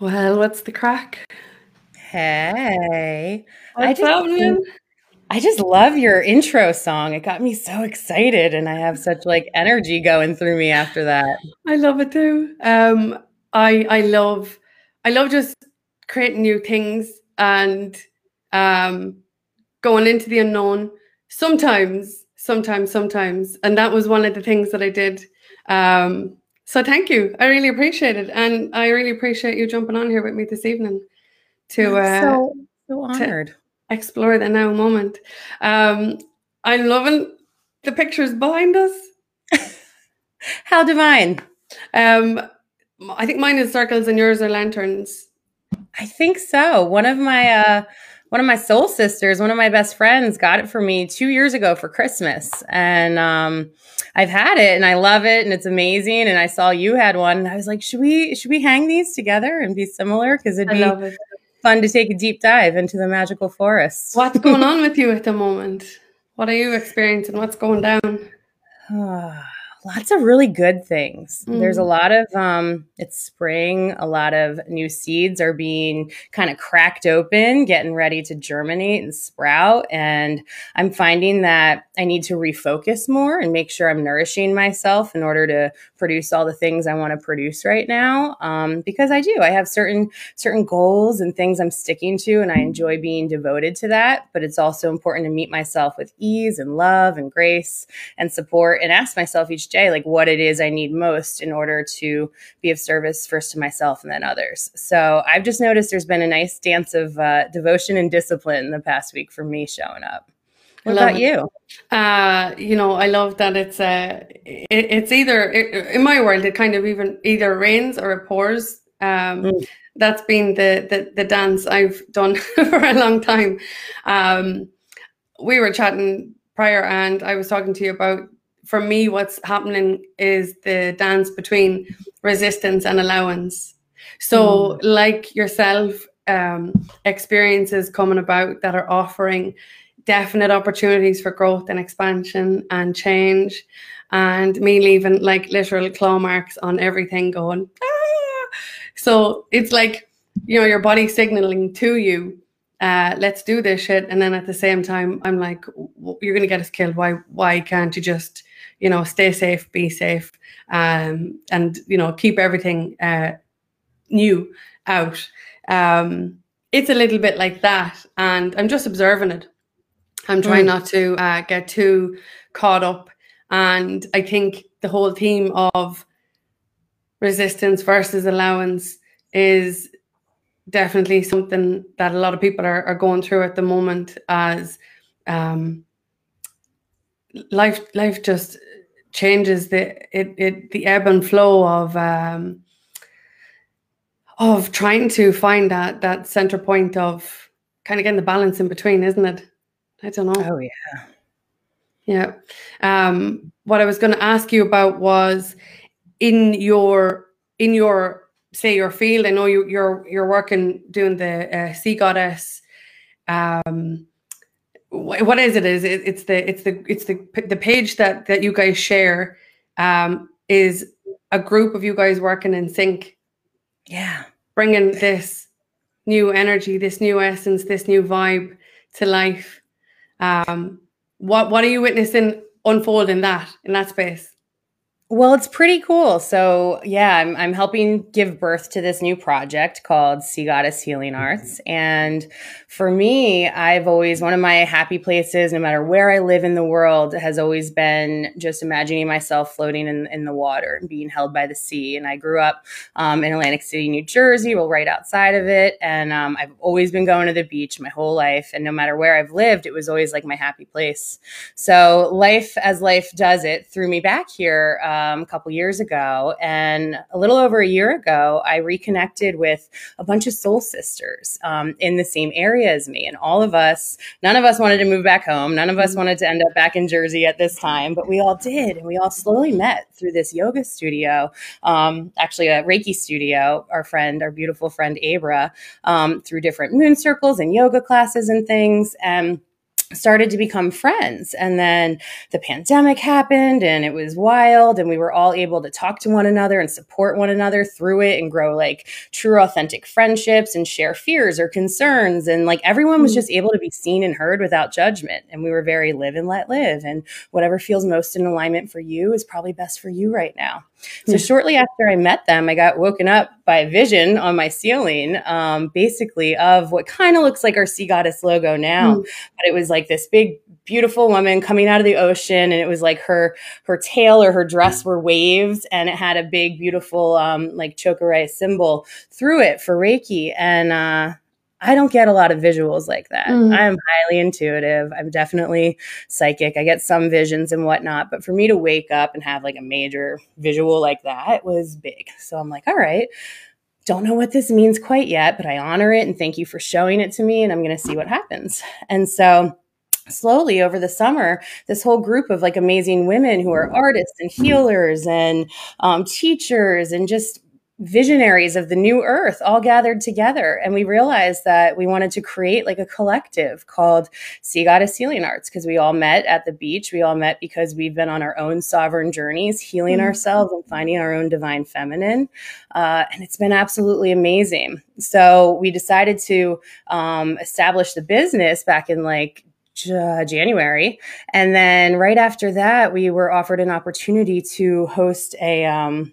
Well, what's the crack? Hey. What's I just, happening? I just love your intro song. It got me so excited and I have such like energy going through me after that. I love it too. Um, I I love I love just creating new things and um going into the unknown. Sometimes, sometimes, sometimes. And that was one of the things that I did. Um, so thank you. I really appreciate it. And I really appreciate you jumping on here with me this evening to uh so so to honored. explore the now moment. Um, I'm loving the pictures behind us. How divine. Um, I think mine is circles and yours are lanterns. I think so. One of my uh one of my soul sisters, one of my best friends got it for me 2 years ago for Christmas. And um I've had it and I love it and it's amazing and I saw you had one and I was like, "Should we should we hang these together and be similar cuz it'd be it. fun to take a deep dive into the magical forest." What's going on with you at the moment? What are you experiencing? What's going down? Lots of really good things. There's a Mm. lot of um it's spring, a lot of new seeds are being kind of cracked open, getting ready to germinate and sprout and I'm finding that I need to refocus more and make sure I'm nourishing myself in order to produce all the things I want to produce right now. Um, because I do. I have certain certain goals and things I'm sticking to and I enjoy being devoted to that, but it's also important to meet myself with ease and love and grace and support and ask myself each day like what it is I need most in order to be of service first to myself and then others. So I've just noticed there's been a nice dance of uh, devotion and discipline in the past week for me showing up. What about it. you? Uh, you know, I love that it's uh, it, it's either it, in my world it kind of even either rains or it pours. Um, Mm. that's been the, the the dance I've done for a long time. Um, we were chatting prior, and I was talking to you about for me what's happening is the dance between resistance and allowance. So, like yourself, um, experiences coming about that are offering definite opportunities for growth and expansion and change, and me leaving like literal claw marks on everything going. "Ah!" So it's like you know your body signaling to you uh, let's do this shit. And then at the same time, I'm like, "W- you're gonna get us killed. Why? Why can't you just, you know, stay safe, be safe, um, and you know, keep everything uh, new out. Um, it's a little bit like that, and I'm just observing it. I'm trying Mm. not to uh, get too caught up, and I think the whole theme of resistance versus allowance is definitely something that a lot of people are, are going through at the moment as um, life life just changes the it, it the ebb and flow of um, of trying to find that that center point of kind of getting the balance in between isn't it i don't know Oh yeah. yeah. Um, what I was going to ask you about was in your in your say your field. I know you you're you're working doing the uh, sea goddess. Um, what is it? Is it, it's the it's the it's the the page that that you guys share um, is a group of you guys working in sync, Yeah. bringing this new energy, this new essence, this new vibe to life. Um, what what are you witnessing unfold in that in that space? Well, it's pretty cool. So, yeah, I'm, I'm helping give birth to this new project called Sea Goddess Healing Arts. And for me, I've always, one of my happy places, no matter where I live in the world, has always been just imagining myself floating in, in the water and being held by the sea. And I grew up um, in Atlantic City, New Jersey, well, right outside of it. And um, I've always been going to the beach my whole life. And no matter where I've lived, it was always like my happy place. So life, as life does it, threw me back here um, a couple years ago, and a little over a year ago, I reconnected with a bunch of soul sisters um, in the same area as me, and all of us, none of us wanted to move back home, none of us wanted to end up back in Jersey at this time, but we all did, and we all slowly met through this yoga studio, um, actually a Reiki studio. Our friend, our beautiful friend Abra, um, through different moon circles and yoga classes and things, and started to become friends. And then the pandemic happened and it was wild and we were all able to talk to one another and support one another through it and grow like true authentic friendships and share fears or concerns and like everyone was hmm. just able to be seen and heard without judgment and we were very live and let live and whatever feels most in alignment for you is probably best for you right now. So shortly after I met them, I got woken up by a vision on my ceiling, um, basically of what kind of looks like our sea goddess logo now, mm. but it was like this big, beautiful woman coming out of the ocean, and it was like her her tail or her dress were waves, and it had a big, beautiful, um, like chokurei symbol through it for Reiki, and uh, I don't get a lot of visuals like that. Mm. I'm highly intuitive. I'm definitely psychic. I get some visions and whatnot, but for me to wake up and have like a major visual like that was big. So I'm like, all right, don't know what this means quite yet, but I honor it and thank you for showing it to me and I'm going to see what happens. And so slowly over the summer this whole group of like amazing women who are artists and healers and um, teachers and just visionaries of the new earth all gathered together and we realized that we wanted to create like a collective called sea goddess healing arts because we all met at the beach we all met because we've been on our own sovereign journeys healing mm-hmm. ourselves and finding our own divine feminine uh, and it's been absolutely amazing so we decided to um, establish the business back in like uh, January. And then right after that, we were offered an opportunity to host a um,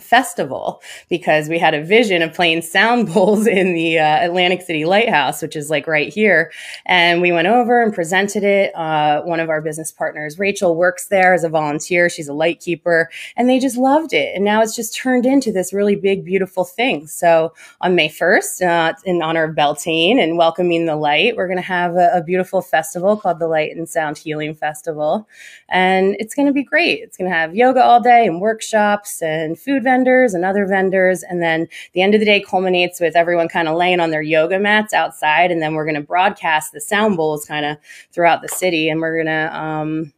festival because we had a vision of playing sound bowls in the uh, Atlantic City Lighthouse, which is like right here. And we went over and presented it. Uh, one of our business partners, Rachel, works there as a volunteer. She's a light keeper, and they just loved it. And now it's just turned into this really big, beautiful thing. So on May 1st, uh, in honor of Beltane and welcoming the light, we're going to have a, a beautiful festival called the Light and Sound Healing Festival. And it's going to be great. It's going to have yoga all day and workshops and food vendors and other vendors. And then the end of the day culminates with everyone kind of laying on their yoga mats outside. And then we're going to broadcast the sound bowls kind of throughout the city. And we're going to, um,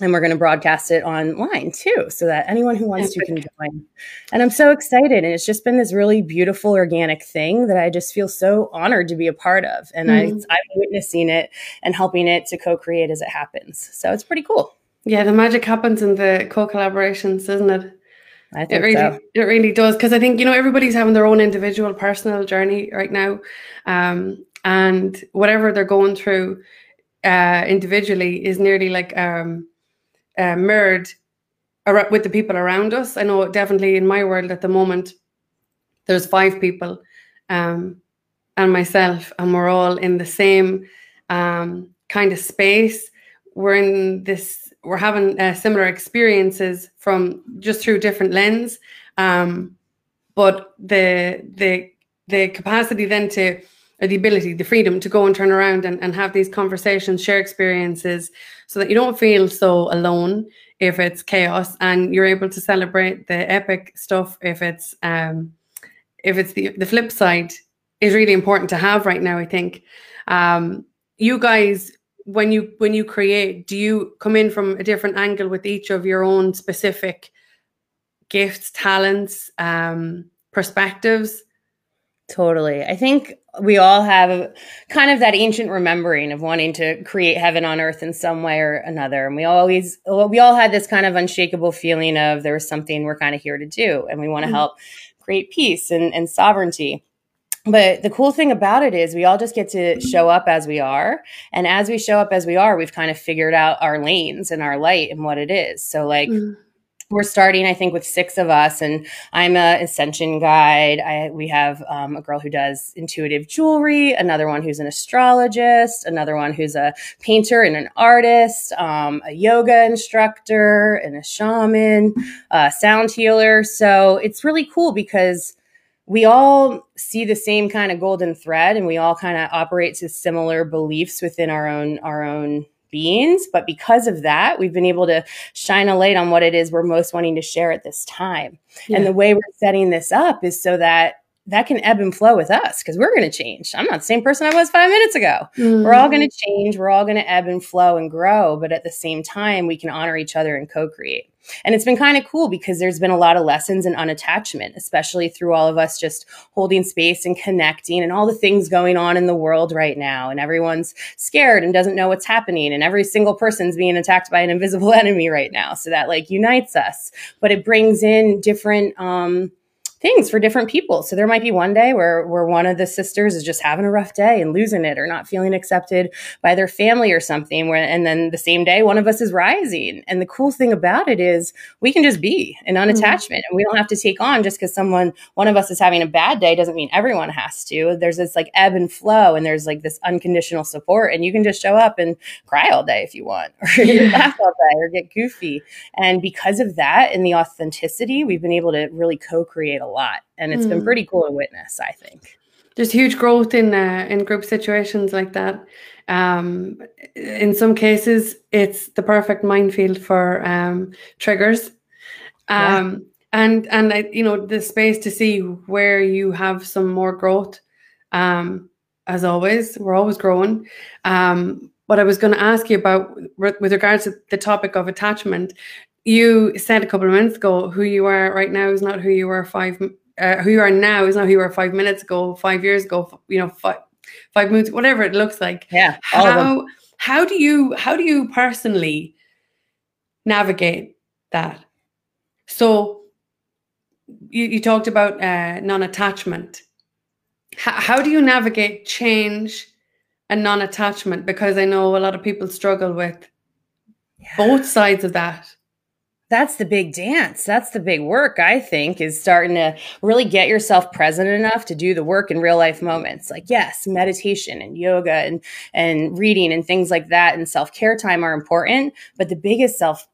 and we're going to broadcast it online too so that anyone who wants to can join and i'm so excited and it's just been this really beautiful organic thing that i just feel so honored to be a part of and mm-hmm. I, i'm witnessing it and helping it to co-create as it happens so it's pretty cool yeah the magic happens in the co-collaborations isn't it I think it really, so. it really does because I think you know everybody's having their own individual personal journey right now, um, and whatever they're going through uh, individually is nearly like um, uh, mirrored with the people around us. I know definitely in my world at the moment, there's five people, um, and myself, and we're all in the same um, kind of space. We're in this we're having uh, similar experiences from just through different lens um, but the the the capacity then to or the ability the freedom to go and turn around and, and have these conversations share experiences so that you don't feel so alone if it's chaos and you're able to celebrate the epic stuff if it's um if it's the the flip side is really important to have right now i think. Um you guys when you when you create do you come in from a different angle with each of your own specific gifts talents um perspectives? Totally. I think we all have kind of that ancient remembering of wanting to create heaven on earth in some way or another. And we always we all had this kind of unshakable feeling of there was something we're kind of here to do and we want to mm-hmm. help create peace and, and sovereignty but the cool thing about it is we all just get to show up as we are. And as we show up as we are we've kind of figured out our lanes and our light and what it is. So like mm. we're starting i think with six of us and i'm a ascension guide. I, we have um, a girl who does intuitive jewelry another one who's an astrologist another one who's a painter and an artist um, a yoga instructor and a shaman a sound healer. So it's really cool because we all see the same kind of golden thread and we all kind of operate to similar beliefs within our own our own beings but because of that we've been able to shine a light on what it is we're most wanting to share at this time yeah. and the way we're setting this up is so that that can ebb and flow with us because we're going to change. I'm not the same person I was five minutes ago. Mm. We're all going to change. We're all going to ebb and flow and grow. But at the same time, we can honor each other and co create. And it's been kind of cool because there's been a lot of lessons in unattachment, especially through all of us just holding space and connecting and all the things going on in the world right now. And everyone's scared and doesn't know what's happening. And every single person's being attacked by an invisible enemy right now. So that like unites us, but it brings in different, um, things for different people. So there might be one day where where one of the sisters is just having a rough day and losing it or not feeling accepted by their family or something where and then the same day one of us is rising. And the cool thing about it is we can just be an unattachment mm-hmm. and we don't have to take on just because someone one of us is having a bad day doesn't mean everyone has to. There's this like ebb and flow and there's like this unconditional support and you can just show up and cry all day if you want or laugh all day or get goofy. And because of that and the authenticity, we've been able to really co-create a lot, and it's mm. been pretty cool to witness. I think there's huge growth in uh, in group situations like that. Um, in some cases, it's the perfect minefield for um, triggers. Um, yeah. And and I, you know the space to see where you have some more growth. Um, as always, we're always growing. Um, what I was going to ask you about with regards to the topic of attachment, you said a couple of minutes ago who you are right now is not who you were five uh, who you are now is not who you were five minutes ago five years ago you know five five moons whatever it looks like. Yeah how how do you how do you personally navigate that? So you, you talked about uh, non-attachment. How, how do you navigate change and non-attachment? Because i know a lot of people struggle with yeah. both sides of that that's the big dance. That's the big work, I think, is starting to really get yourself present enough to do the work in real life moments. Like, yes, meditation and yoga and, and reading and things like that and self care time are important. But the biggest self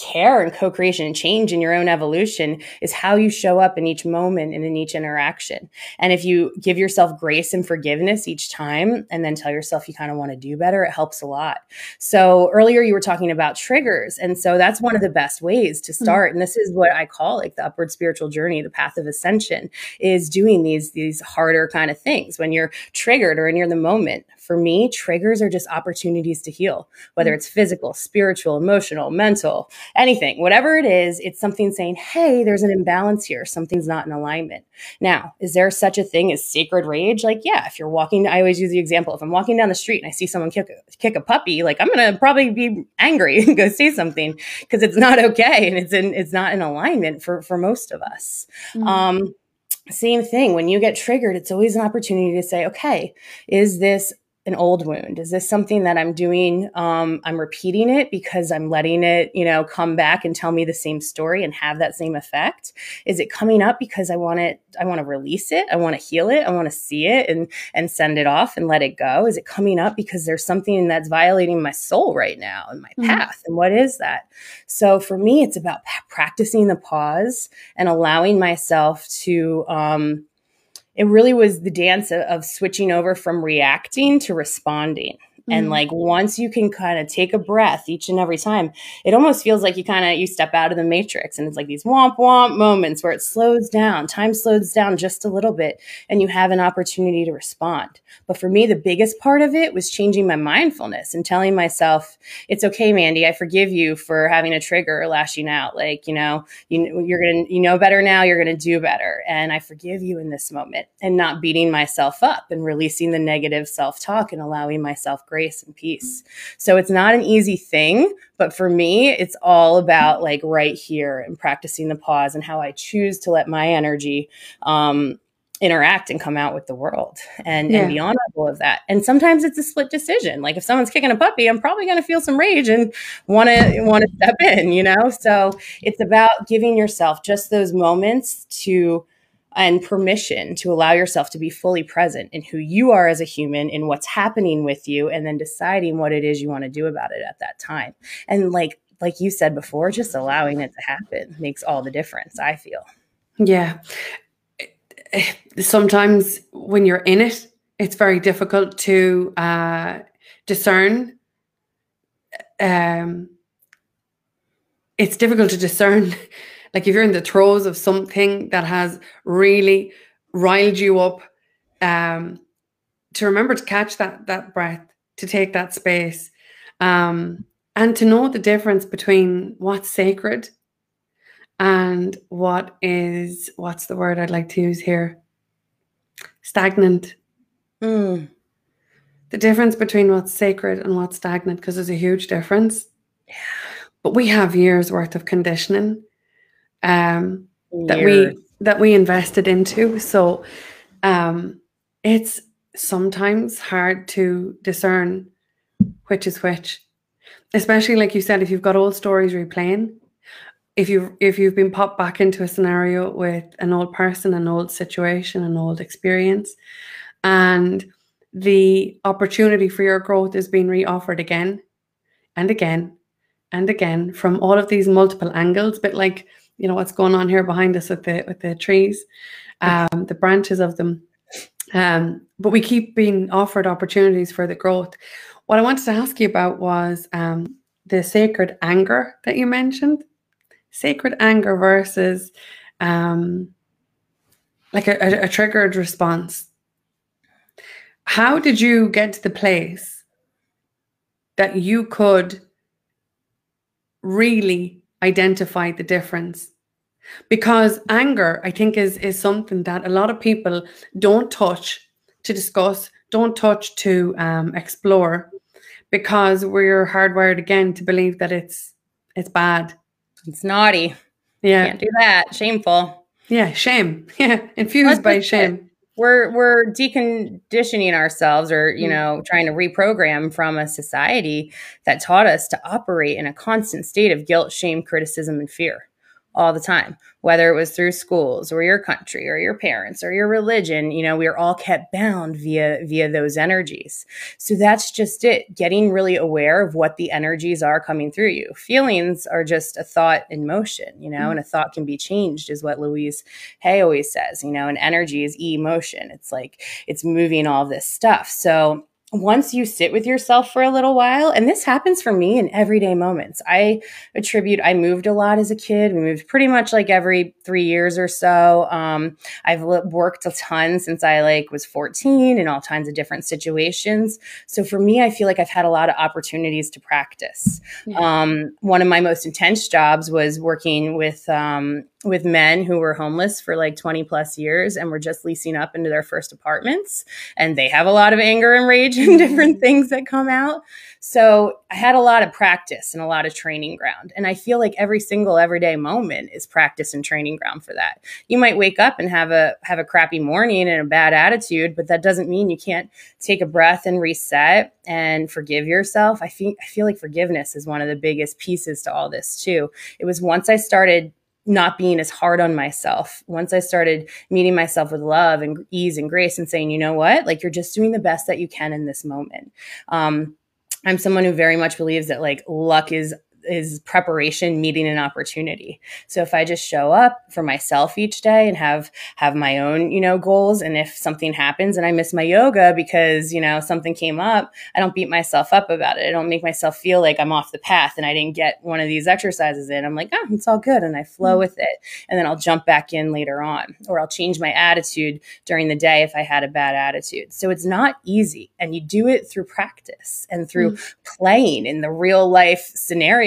care and co-creation and change in your own evolution is how you show up in each moment and in each interaction. And if you give yourself grace and forgiveness each time and then tell yourself you kind of want to do better, it helps a lot. So earlier you were talking about triggers. And so that's one of the best ways to hmm. start. And this is what I call like the upward spiritual journey, the path of ascension is doing these, these harder kind of things when you're triggered or you're in the moment for me, triggers are just opportunities to heal, whether mm. it's physical, spiritual, emotional, mental, anything, whatever it is, it's something saying, Hey, there's an imbalance here. Something's not in alignment. Now, is there such a thing as sacred rage? Like, yeah, if you're walking, I always use the example. If I'm walking down the street and I see someone kick a, kick a puppy, like I'm going to probably be angry and go say something because it's not okay. And it's in, it's not in alignment for, for most of us. Mm-hmm. Um, same thing when you get triggered it's always an opportunity to say okay is this an old wound? Is this something that I'm doing? Um, I'm repeating it because I'm letting it, you know, come back and tell me the same story and have that same effect. Is it coming up because I want it? I want to release it. I want to heal it. I want to see it and and send it off and let it go. Is it coming up because there's something that's violating my soul right now and my mm-hmm. path? And what is that? So for me, it's about practicing the pause and allowing myself to. Um, it really was the dance of, of switching over from reacting to responding. And mm. like once you can kind of take a breath each and every time, it almost feels like you kind of you step out of the matrix and it's like these womp womp moments where it slows down, time slows down just a little bit and you have an opportunity to respond. But for me, the biggest part of it was changing my mindfulness and telling myself, it's okay, Mandy, I forgive you for having a trigger or lashing out. Like, you know, you, you're going to, you know better now, you're going to do better. And I forgive you in this moment and not beating myself up and releasing the negative self talk and allowing myself grace and peace. So it's not an easy thing, but for me, it's all about like right here and practicing the pause and how I choose to let my energy um, interact and come out with the world and, yeah. and be honorable of that. And sometimes it's a split decision. Like if someone's kicking a puppy, I'm probably going to feel some rage and want to want to step in, you know? So it's about giving yourself just those moments to and permission to allow yourself to be fully present in who you are as a human, in what's happening with you, and then deciding what it is you want to do about it at that time. And like like you said before, just allowing it to happen makes all the difference, I feel. Yeah. Sometimes when you're in it, it's very difficult to uh, discern. Um, it's difficult to discern like if you're in the throes of something that has really riled you up, um, to remember to catch that that breath, to take that space, um, and to know the difference between what's sacred and what is what's the word I'd like to use here? Stagnant. Mm. The difference between what's sacred and what's stagnant, because there's a huge difference. Yeah. But we have years worth of conditioning um, that we that we invested into. So um, it's sometimes hard to discern which is which, especially like you said, if you've got old stories replaying. If you if you've been popped back into a scenario with an old person, an old situation, an old experience, and the opportunity for your growth is being reoffered again and again and again from all of these multiple angles, but like you know what's going on here behind us with the with the trees, um, the branches of them. Um, but we keep being offered opportunities for the growth. What I wanted to ask you about was um, the sacred anger that you mentioned. Sacred anger versus um, like a, a, a triggered response. How did you get to the place that you could really identify the difference? Because anger, I think, is is something that a lot of people don't touch to discuss, don't touch to um, explore, because we're hardwired again to believe that it's it's bad. It's naughty. Yeah, Can't do that. Shameful. yeah, shame. Yeah, infused That's by shame. We're we're deconditioning ourselves or you Mm. know trying to reprogram from a society that taught us to operate in a constant state of guilt shame criticism and fear all the time whether it was through schools or your country or your parents or your religion you know we are all kept bound via via those energies. So that's just it getting really aware of what the energies are coming through you. Feelings are just a thought in motion you know Mm. and a thought can be changed is what louise hay always says you know and energy is emotion. It's like it's moving all this stuff. So once you sit with yourself for a little while and this happens for me in everyday moments. I attribute i moved a lot as a kid. We moved pretty much like every three years or so. Um, i've worked a ton since i like was 14 in all kinds of different situations. So for me i feel like i've had a lot of opportunities to practice. Yeah. um, one of my most intense jobs was working with um, with men who were homeless for like 20 plus years and were just leasing up into their first apartments. And they have a lot of anger and rage and mm-hmm. different things that come out. So i had a lot of practice and a lot of training ground. And i feel like every single everyday moment is practice and training ground for that. You might wake up and have a have a crappy morning and a bad attitude but that doesn't mean you can't take a breath and reset and forgive yourself. I feel i feel like forgiveness is one of the biggest pieces to all this too. It was once i started not being as hard on myself. Once I started meeting myself with love and ease and grace and saying, you know what, like you're just doing the best that you can in this moment. Um, I'm someone who very much believes that like luck is is preparation meeting an opportunity. So if I just show up for myself each day and have have my own, you know, goals and if something happens and I miss my yoga because, you know, something came up, I don't beat myself up about it. I don't make myself feel like I'm off the path and I didn't get one of these exercises in. I'm like, "Oh, it's all good." And I flow mm. with it. And then I'll jump back in later on or I'll change my attitude during the day if I had a bad attitude. So it's not easy and you do it through practice and through mm. playing in the real life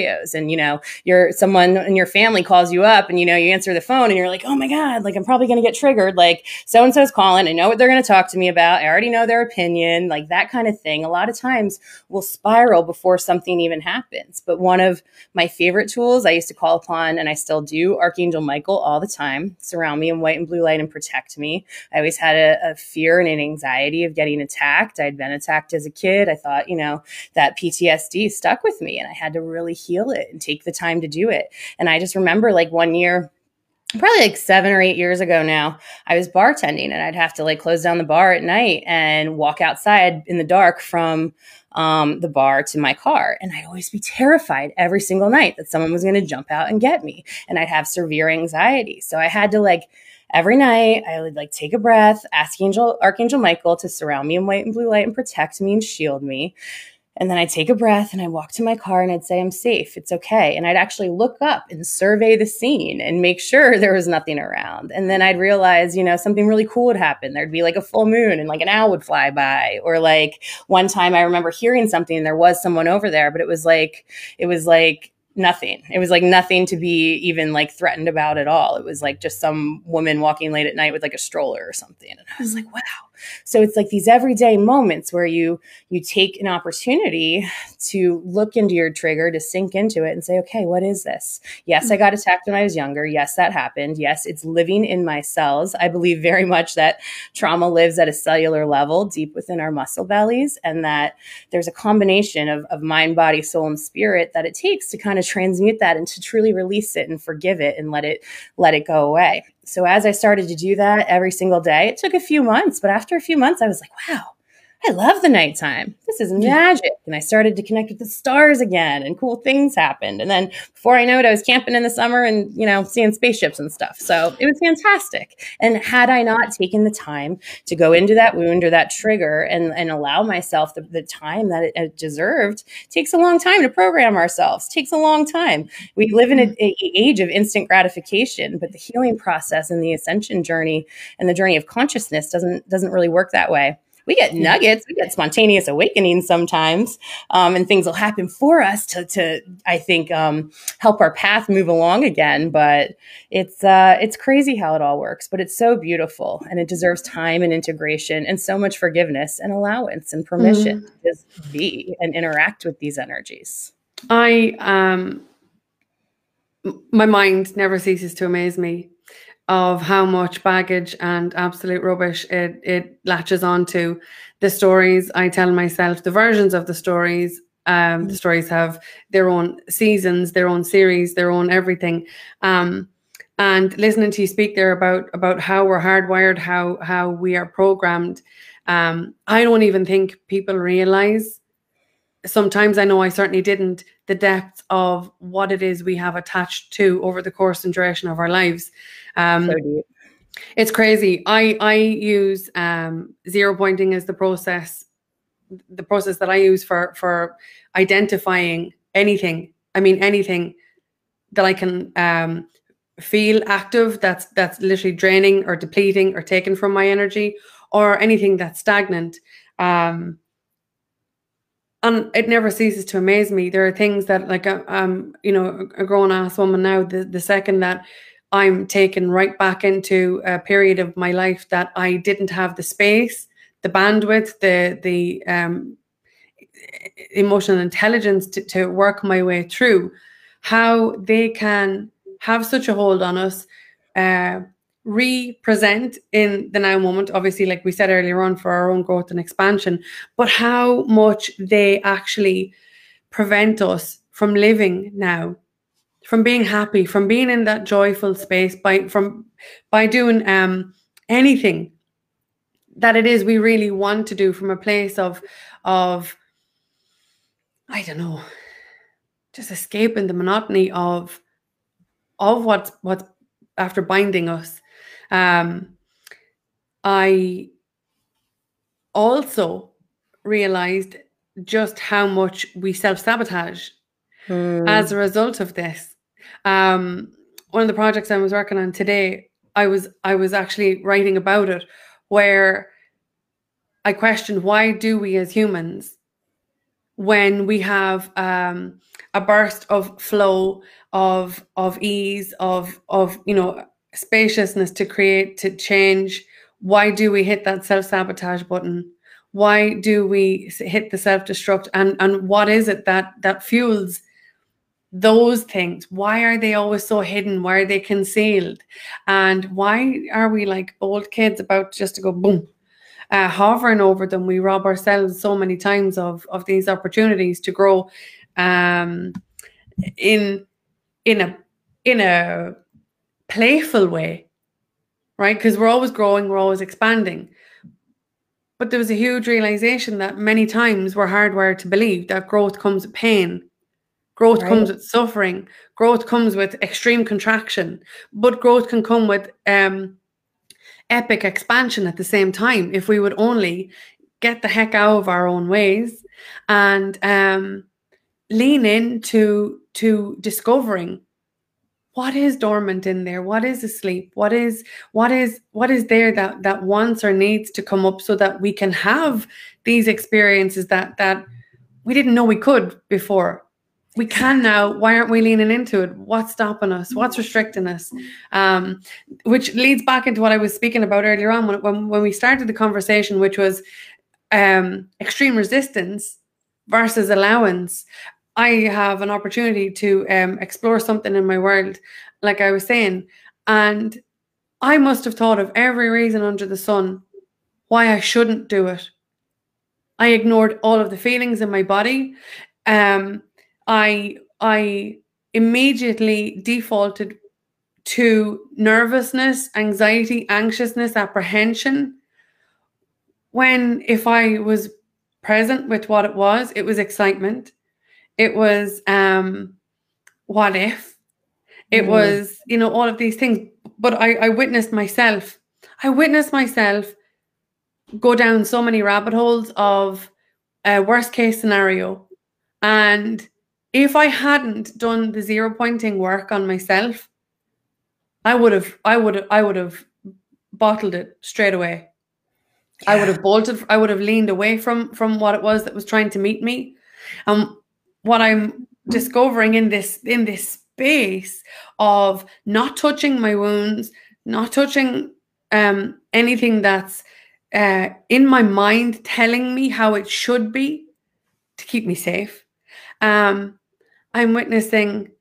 scenarios. And you know you're someone in your family calls you up and you know you answer the phone and you're like oh my god like i'm probably going to get triggered. Like so and so's calling. I know what they're going to talk to me about. I already know their opinion like that kind of thing. A lot of times will spiral before something even happens. But one of my favorite tools i used to call upon and i still do archangel michael all the time surround me in white and blue light and protect me. I always had a, a fear and an anxiety of getting attacked. I'd been attacked as a kid. I thought you know that PTSD stuck with me and I had to really heal it and take the time to do it. And I just remember like one year, probably like seven or eight years ago now, I was bartending and I'd have to like close down the bar at night and walk outside in the dark from um, the bar to my car. And I'd always be terrified every single night that someone was going to jump out and get me. And I'd have severe anxiety. So I had to like, every night I would like take a breath, ask Angel Archangel Michael to surround me in white and blue light and protect me and shield me. And then I'd take a breath and I'd walk to my car and I'd say, I'm safe. It's okay. And I'd actually look up and survey the scene and make sure there was nothing around. And then I'd realize, you know, something really cool would happen. There'd be like a full moon and like an owl would fly by. Or like one time I remember hearing something and there was someone over there, but it was like, it was like, nothing. It was like nothing to be even like threatened about at all. It was like just some woman walking late at night with like a stroller or something. And I was like, wow, so it's like these everyday moments where you you take an opportunity to look into your trigger, to sink into it and say, okay, what is this? Yes, I got attacked when I was younger. Yes, that happened. Yes, it's living in my cells. I believe very much that trauma lives at a cellular level deep within our muscle bellies and that there's a combination of, of mind, body, soul, and spirit that it takes to kind of transmute that and to truly release it and forgive it and let it let it go away so as I started to do that every single day, it took a few months, but after a few months, I was like, wow, I love the nighttime. This is magic. And I started to connect with the stars again and cool things happened. And then before I know it, I was camping in the summer and, you know, seeing spaceships and stuff. So it was fantastic. And had I not taken the time to go into that wound or that trigger and, and allow myself the, the time that it, it deserved, it takes a long time to program ourselves. It takes a long time. We live in an mm. age of instant gratification, but the healing process and the ascension journey and the journey of consciousness doesn't doesn't really work that way we get nuggets, we get spontaneous awakenings sometimes, um, and things will happen for us to, to I think, um, help our path move along again. But it's uh, it's crazy how it all works, but it's so beautiful, and it deserves time and integration, and so much forgiveness and allowance and permission mm. to just be and interact with these energies. I um, my mind never ceases to amaze me of how much baggage and absolute rubbish it it latches onto the stories I tell myself, the versions of the stories. Um, the stories have their own seasons, their own series, their own everything. Um, and listening to you speak there about about how we're hardwired, how how we are programmed. Um, I don't even think people realize. Sometimes I know I certainly didn't the depth of what it is we have attached to over the course and duration of our lives. Um, so. It's crazy. I I use um, zero pointing as the process, the process that I use for for identifying anything. I mean anything that I can um, feel active. That's that's literally draining or depleting or taken from my energy, or anything that's stagnant. Um, and it never ceases to amaze me. There are things that, like, um, you know, a grown ass woman now, the, the second that I'm taken right back into a period of my life that I didn't have the space, the bandwidth, the the um, emotional intelligence to, to work my way through. How they can have such a hold on us, uh, re-present in the now moment. Obviously, like we said earlier on, for our own growth and expansion, but how much they actually prevent us from living now from being happy, from being in that joyful space by from by doing um anything that it is we really want to do from a place of of I don't know, just escaping the monotony of of what's what's after binding us. Um I also realized just how much we self-sabotage mm. as a result of this um, one of the projects I was working on today, I was I was actually writing about it, where I questioned why do we as humans, when we have um, a burst of flow, of of ease, of of you know spaciousness to create to change, why do we hit that self sabotage button? Why do we hit the self destruct? And and what is it that that fuels those things why are they always so hidden why are they concealed and why are we like old kids about just to go boom uh, hovering over them we rob ourselves so many times of of these opportunities to grow um in in a in a playful way right because we're always growing we're always expanding but there was a huge realization that many times we're hardwired to believe that growth comes with pain Growth right. comes with suffering. Growth comes with extreme contraction, but growth can come with um, epic expansion at the same time if we would only get the heck out of our own ways and um, lean into to discovering what is dormant in there? What is asleep? What is what is what is there that that wants or needs to come up so that we can have these experiences that that we didn't know we could before? We can now. Why aren't we leaning into it? What's stopping us? What's restricting us? Um, which leads back into what i was speaking about earlier on when, when, when we started the conversation which was um, extreme resistance versus allowance i have an opportunity to um, explore something in my world like i was saying and i must have thought of every reason under the sun why i shouldn't do it i ignored all of the feelings in my body um, I I immediately defaulted to nervousness, anxiety, anxiousness, apprehension. When if I was present with what it was, it was excitement. It was um what if? It mm. was, you know, all of these things. But I, I witnessed myself. I witnessed myself go down so many rabbit holes of a worst case scenario. And if I hadn't done the zero pointing work on myself, I would have, I would, I would have bottled it straight away. Yeah. I would have bolted. I would have leaned away from from what it was that was trying to meet me. Um, what I'm discovering in this in this space of not touching my wounds, not touching um, anything that's uh, in my mind telling me how it should be to keep me safe. Um, I'm witnessing,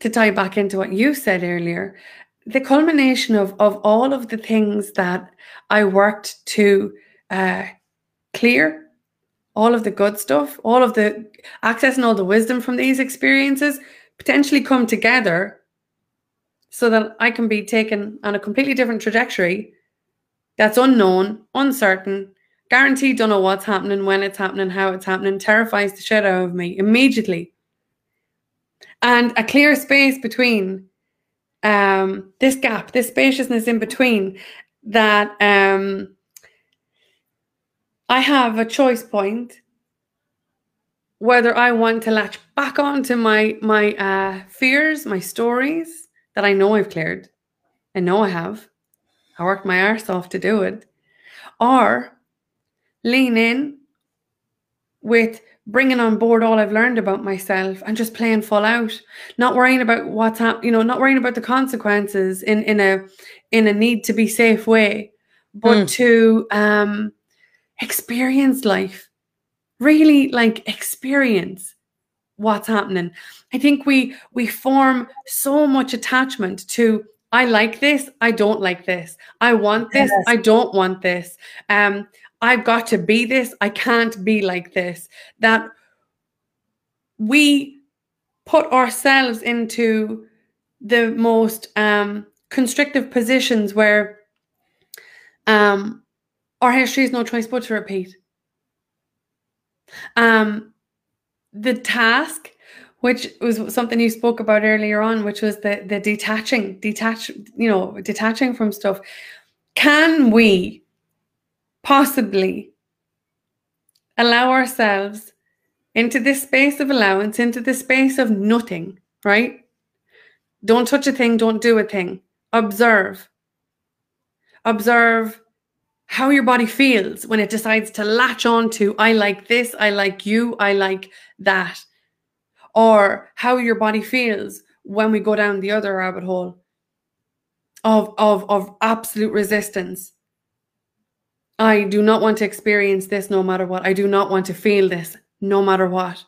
to tie back into what you said earlier, the culmination of, of all of the things that I worked to uh, clear, all of the good stuff, all of the access and all the wisdom from these experiences potentially come together so that I can be taken on a completely different trajectory that's unknown, uncertain, Guaranteed don't know what's happening, when it's happening, how it's happening, terrifies the shit out of me immediately. And a clear space between um, this gap, this spaciousness in between, that um, I have a choice point whether I want to latch back onto my my uh, fears, my stories that I know I've cleared. I know I have. I worked my arse off to do it. Or lean in with bringing on board all I've learned about myself and just playing full out, not worrying about what's happening, you know, not worrying about the consequences in in a in a need to be safe way, but mm. to um experience life, really like experience what's happening. I think we we form so much attachment to I like this, I don't like this. I want this, yes. I don't want this. Um I've got to be this. I can't be like this. That we put ourselves into the most um, constrictive positions where um, our history is no choice but to repeat. Um, the task, which was something you spoke about earlier on, which was the the detaching, detach, you know, detaching from stuff. Can we possibly allow ourselves into this space of allowance, into this space of nothing, right? Don't touch a thing, don't do a thing. Observe. Observe how your body feels when it decides to latch on to, I like this, I like you, I like that. Or how your body feels when we go down the other rabbit hole of, of, of absolute resistance I do not want to experience this no matter what. I do not want to feel this no matter what.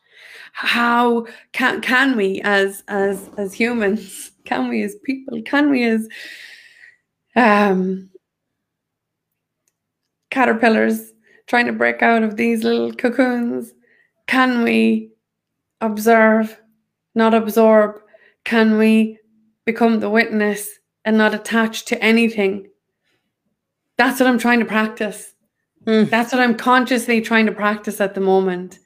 How can can we as as as humans, can we as people, can we as um caterpillars trying to break out of these little cocoons, can we observe, not absorb? Can we become the witness and not attach to anything that's what I'm trying to practice. Mm. That's what I'm consciously trying to practice at the moment.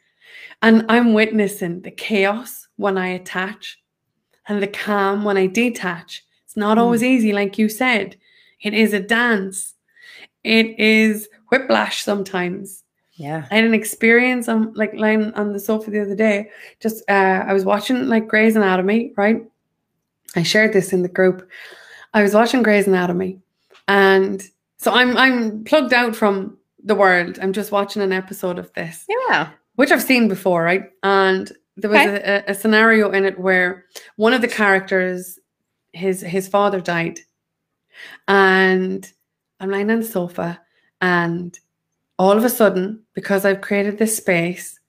And I'm witnessing the chaos when I attach and the calm when I detach. It's not mm. always easy, like you said. It is a dance. It is whiplash sometimes. Yeah. I had an experience on like lying on the sofa the other day. Just uh, I was watching like Grey's Anatomy, right? I shared this in the group. I was watching Grey's Anatomy, and so I'm I'm plugged out from the world. I'm just watching an episode of this, Yeah. which I've seen before, right? And there was Okay. a, a scenario in it where one of the characters, his his father died, and I'm lying on the sofa, and all of a sudden, because I've created this space,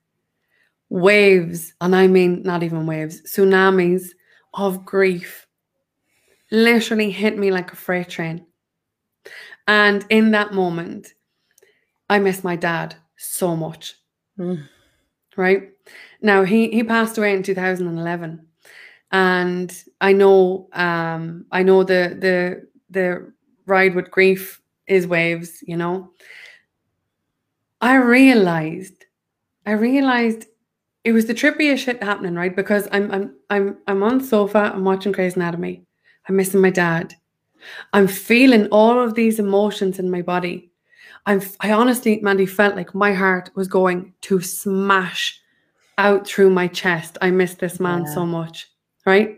waves, and I mean not even waves, tsunamis of grief literally hit me like a freight train. And in that moment, I miss my dad so much. Mm. Right now, he he passed away in 2011, and I know um I know the the the ride with grief is waves. You know, I realized, I realized it was the trippiest shit happening, right? Because I'm I'm I'm I'm on the sofa, I'm watching Grey's Anatomy. I'm missing my dad. I'm feeling all of these emotions in my body. I'm I honestly, Mandy, felt like my heart was going to smash out through my chest. I miss this man Yeah. so much, right?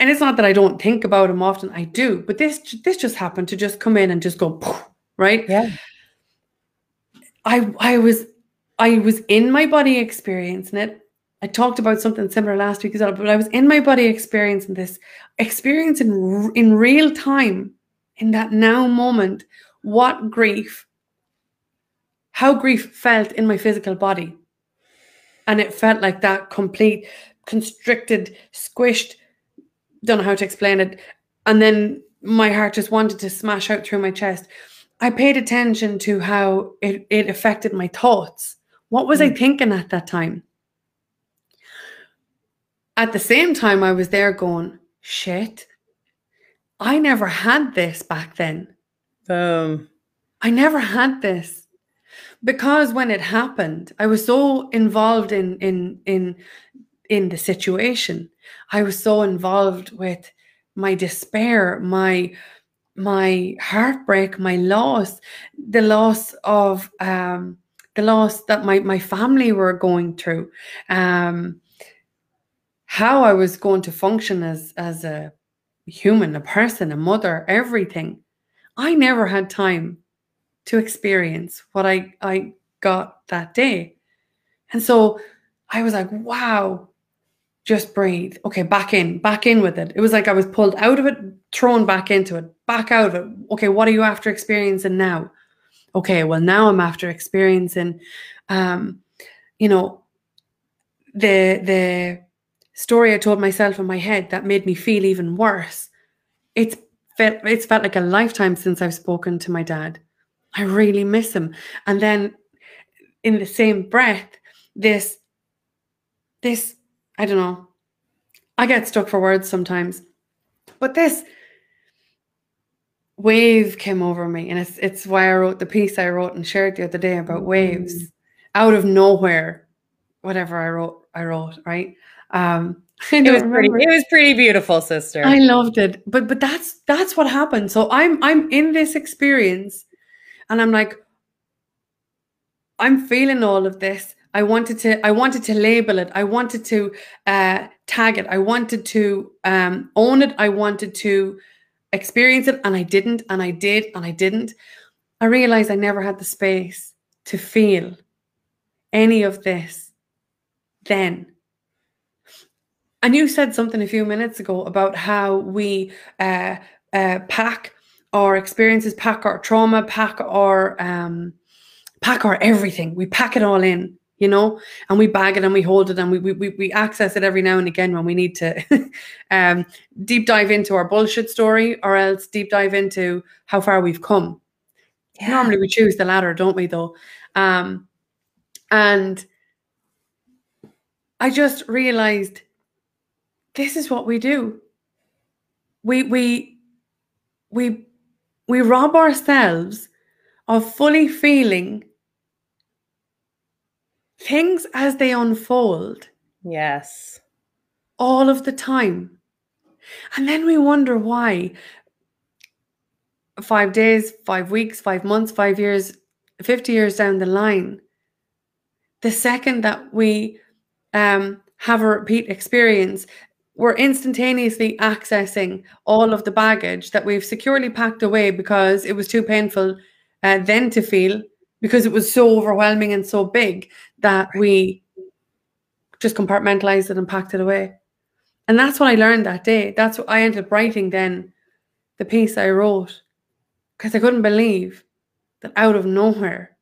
And it's not that I don't think about him often. I do, but this this just happened to just come in and just go, right? Yeah. I I was I was in my body experiencing it. I talked about something similar last week as well, but I was in my body experiencing this, experiencing in real time, in that now moment, what grief, how grief felt in my physical body. And it felt like that complete, constricted, squished, don't know how to explain it. And then my heart just wanted to smash out through my chest. I paid attention to how it, it affected my thoughts. What was I hmm. thinking at that time? At the same time, I was there going, shit, I never had this back then. Boom. I never had this. Because when it happened, I was so involved in in in in the situation. I was so involved with my despair, my my heartbreak, my loss, the loss of um the loss that my my family were going through. Um how I was going to function as as a human, a person, a mother, everything. I never had time to experience what I, I got that day. And so I was like, wow, just breathe. Okay, back in, back in with it. It was like I was pulled out of it, thrown back into it, back out of it. Okay, what are you after experiencing now? Okay, well, now I'm after experiencing, um, you know, the the story I told myself in my head that made me feel even worse. It's felt it's felt like a lifetime since I've spoken to my dad. I really miss him. And then in the same breath, this this I don't know. I get stuck for words sometimes. But this wave came over me and it's it's why I wrote the piece I wrote and shared the other day about waves out of nowhere whatever I wrote I wrote right um It was pretty it was pretty beautiful, sister. I loved it. But but that's that's what happened. So I'm I'm in this experience and I'm like I'm feeling all of this. I wanted to I wanted to label it. I wanted to uh tag it. I wanted to um own it. I wanted to experience it and I didn't and I did and I didn't. I realized I never had the space to feel any of this then. And you said something a few minutes ago about how we uh, uh, pack our experiences, pack our trauma, pack our um, pack our everything. We pack it all in, you know, and we bag it and we hold it and we we we, access it every now and again when we need to um, deep dive into our bullshit story, or else deep dive into how far we've come. Yeah. Normally we choose the latter, don't we? Though, um, and I just realized this is what we do. We we we we rob ourselves of fully feeling things as they unfold Yes. all of the time. And then we wonder why five days, five weeks, five months, five years 50 years down the line, the second that we um, have a repeat experience, we're instantaneously accessing all of the baggage that we've securely packed away because it was too painful uh, then to feel because it was so overwhelming and so big that we just compartmentalized it and packed it away. And that's what I learned that day. That's what I ended up writing then the piece I wrote because I couldn't believe that out of nowhere,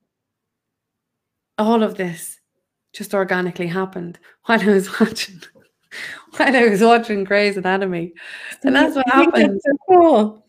all of this just organically happened while I was watching while I was watching Grey's Anatomy. And that's what happened. That's so cool.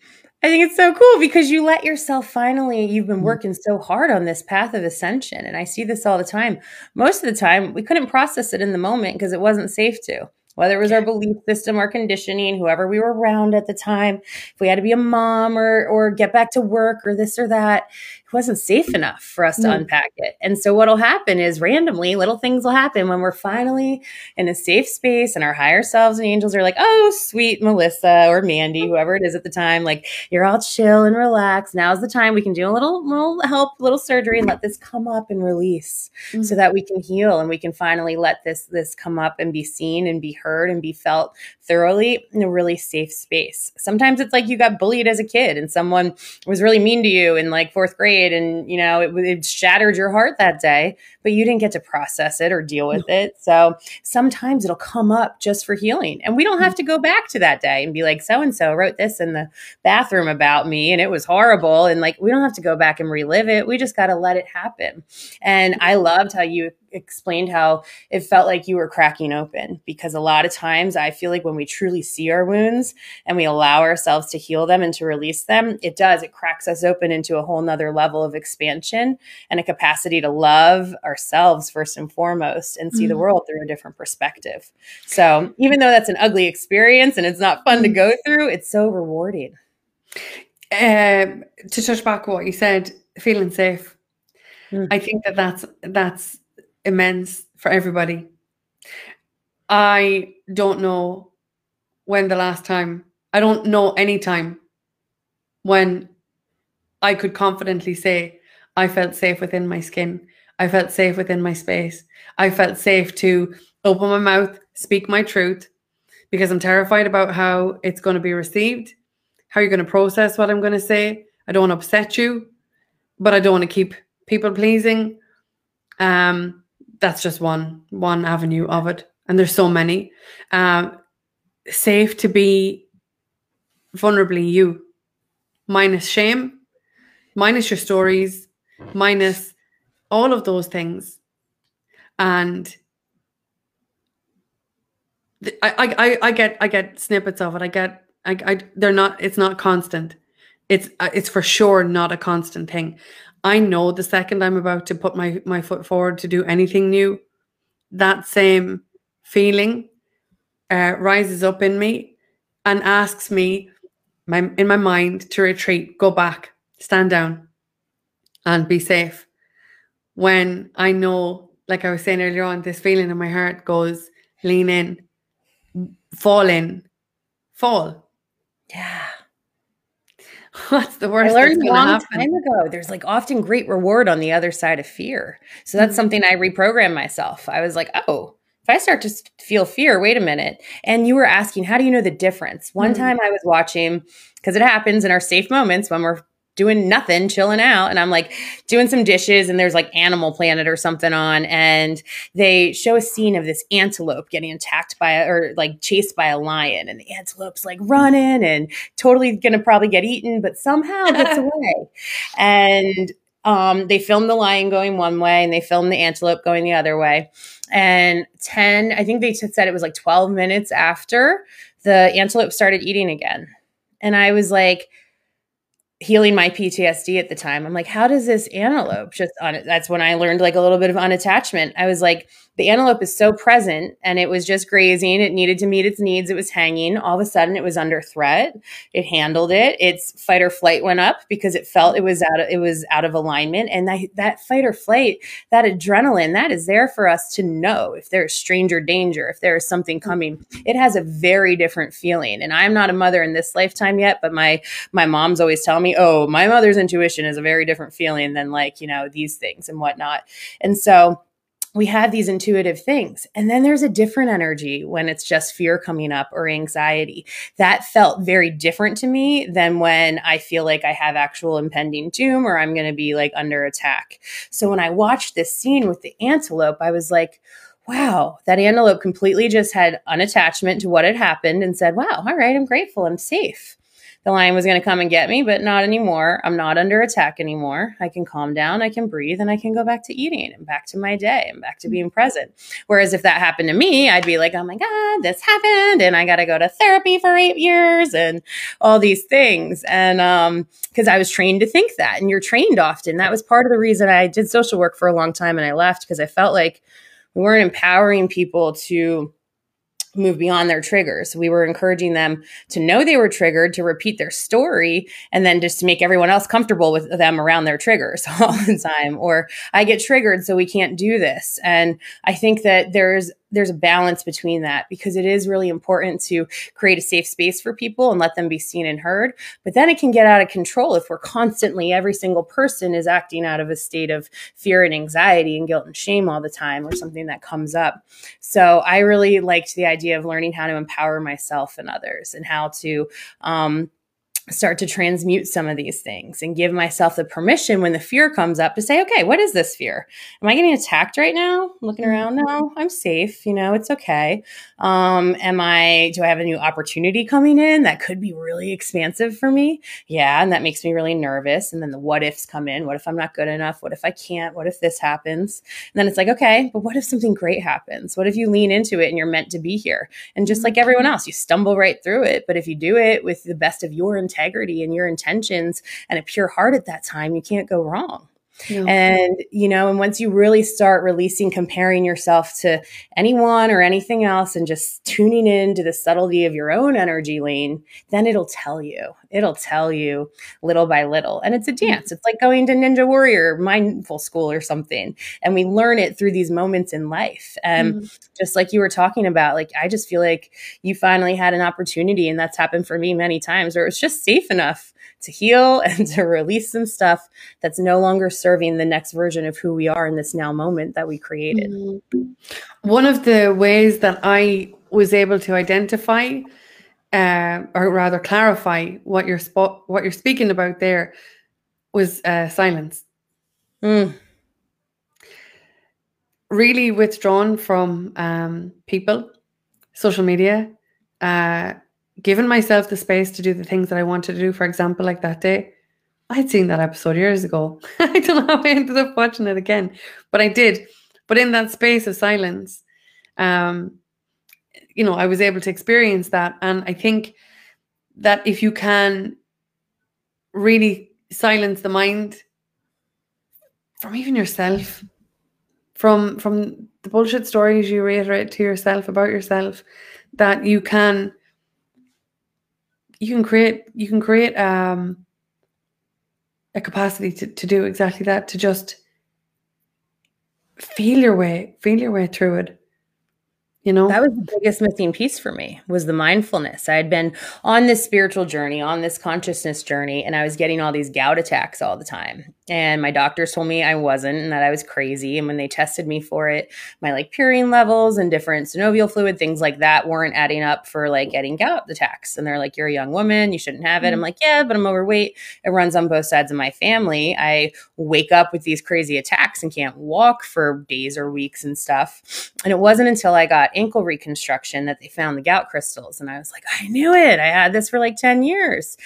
I think it's so cool because you let yourself finally, you've been working so hard on this path of ascension. And I see this all the time. Most of the time, we couldn't process it in the moment because it wasn't safe to whether it was our belief system or conditioning, whoever we were around at the time, if we had to be a mom or or get back to work or this or that, wasn't safe enough for us to mm. unpack it. And so what'll happen is randomly little things will happen when we're finally in a safe space and our higher selves and angels are like, "Oh, sweet Melissa or Mandy, whoever it is at the time, like you're all chill and relaxed. Now's the time we can do a little little help, little surgery and let this come up and release mm. so that we can heal and we can finally let this this come up and be seen and be heard and be felt thoroughly in a really safe space. Sometimes it's like you got bullied as a kid and someone was really mean to you in like fourth grade and, you know, it, it shattered your heart that day, but you didn't get to process it or deal with it. So sometimes it'll come up just for healing. And we don't have mm-hmm. to go back to that day and be like, so and so wrote this in the bathroom about me and it was horrible. And like, we don't have to go back and relive it. We just got to let it happen. And I mm-hmm. loved how you explained how it felt like you were cracking open because a lot of times I feel like when we truly see our wounds and we allow ourselves to heal them and to release them, it does. It cracks us open into a whole nother level of expansion and a capacity to love ourselves first and foremost and see mm-hmm. the world through a different perspective. So even though that's an ugly experience and it's not fun to mm-hmm. go through, it's so rewarding. Um, to touch back what you said, feeling safe. Mm. I think that that's that's immense for everybody. I don't know when the last time, I don't know any time when I could confidently say I felt safe within my skin. I felt safe within my space. I felt safe to open my mouth, speak my truth, because I'm terrified about how it's going to be received, how you're going to process what I'm going to say. I don't want to upset you, but I don't want to keep people pleasing. Um, that's just one one avenue of it and there's so many um, safe to be vulnerably you minus shame minus your stories minus all of those things. And I, I i get i get snippets of it. I get I, I they're not it's not constant. It's uh, it's for sure not a constant thing. I know the second I'm about to put my, my foot forward to do anything new, that same feeling uh, rises up in me and asks me my, in my mind to retreat, go back, stand down, and be safe. When I know, like I was saying earlier on, this feeling in my heart goes, lean in, fall in, fall. Yeah. What's the worst? I learned a long happen? time ago. There's like often great reward on the other side of fear. So that's mm-hmm. something I reprogrammed myself. I was like, oh, if I start to feel fear, wait a minute. And you were asking, how do you know the difference? One mm-hmm. time I was watching, because it happens in our safe moments when we're doing nothing, chilling out. And I'm like doing some dishes and there's like Animal Planet or something on. And they show a scene of this antelope getting attacked by a, or like chased by a lion. And the antelope's like running and totally to probably get eaten, but somehow gets away. And um, they filmed the lion going one way and they filmed the antelope going the other way. And 10, I think they said it was like 12 minutes after the antelope started eating again. And I was like, healing my PTSD at the time. I'm like, how does this antelope just on it? That's when I learned like a little bit of unattachment. I was like, the antelope is so present and it was just grazing. It needed to meet its needs. It was hanging. All of a sudden it was under threat. It handled it. Its fight or flight went up because it felt it was out of, it was out of alignment. And that, that fight or flight, that adrenaline, that is there for us to know if there's stranger danger, if there is something coming. It has a very different feeling. And I'm not a mother in this lifetime yet, but my my mom's always telling me, "Oh, my mother's intuition is a very different feeling than like, you know, these things and whatnot." And so we have these intuitive things. And then there's a different energy when it's just fear coming up or anxiety. That felt very different to me than when I feel like I have actual impending doom or I'm going to be like under attack. So when I watched this scene with the antelope, I was like, wow, that antelope completely just had unattachment to what had happened and said, wow, all right, I'm grateful, I'm safe the lion was going to come and get me, but not anymore. I'm not under attack anymore. I can calm down, I can breathe, and I can go back to eating and back to my day and back to being present. Whereas if that happened to me, I'd be like, oh my God, this happened. And I got to go to therapy for eight years and all these things. And, um, because I was trained to think that, and you're trained often. That was part of the reason I did social work for a long time and I left because I felt like we weren't empowering people to move beyond their triggers. We were encouraging them to know they were triggered, to repeat their story, and then just to make everyone else comfortable with them around their triggers all the time. Or I get triggered, so we can't do this. And I think that there's there's a balance between that because it is really important to create a safe space for people and let them be seen and heard. But then it can get out of control if we're constantly, every single person is acting out of a state of fear and anxiety and guilt and shame all the time or something that comes up. So I really liked the idea of learning how to empower myself and others and how to, um, start to transmute some of these things and give myself the permission when the fear comes up to say, okay, what is this fear? Am I getting attacked right now? looking around, no, I'm safe. You know, it's okay. Um, am I, do I have a new opportunity coming in that could be really expansive for me? Yeah. And that makes me really nervous. And then the what ifs come in. What if I'm not good enough? What if I can't? What if this happens? And then it's like, okay, but what if something great happens? What if you lean into it and you're meant to be here? And just like everyone else, you stumble right through it. But if you do it with the best of your intentions, integrity and your intentions and a pure heart at that time, you can't go wrong. No. And, you know, and once you really start releasing comparing yourself to anyone or anything else and just tuning in to the subtlety of your own energy lane, then it'll tell you. It'll tell you little by little. And it's a mm-hmm. dance. It's like going to Ninja Warrior mindful school or something. And we learn it through these moments in life. Um, mm-hmm. Just like you were talking about, like, I just feel like you finally had an opportunity, and that's happened for me many times, where it was just safe enough to heal and to release some stuff that's no longer serving the next version of who we are in this now moment that we created. Mm-hmm. One of the ways that I was able to identify uh, or rather clarify what you're spo- what you're speaking about there was uh, silence. Mm. Really withdrawn from um, people, social media, uh, given myself the space to do the things that I wanted to do. For example, like that day, I'd seen that episode years ago. I don't know how I ended up watching it again, but I did. But in that space of silence, um, you know, I was able to experience that. And I think that if you can really silence the mind from even yourself, from from the bullshit stories you reiterate to yourself about yourself, that you can you can create you can create um, a capacity to, to do exactly that to just feel your way feel your way through it you know? That was the biggest missing piece for me was the mindfulness. I had been on this spiritual journey on this consciousness journey and i was getting all these gout attacks all the time and my doctors told me i wasn't and that i was crazy and when they tested me for it my like purine levels and different synovial fluid things like that weren't adding up for like getting gout attacks and they're like you're a young woman you shouldn't have it i'm mm-hmm. like yeah but i'm overweight it runs on both sides of my family i wake up with these crazy attacks and can't walk for days or weeks and stuff and it wasn't until i got ankle reconstruction that they found the gout crystals. And I was like, I knew it. I had this for like 10 years.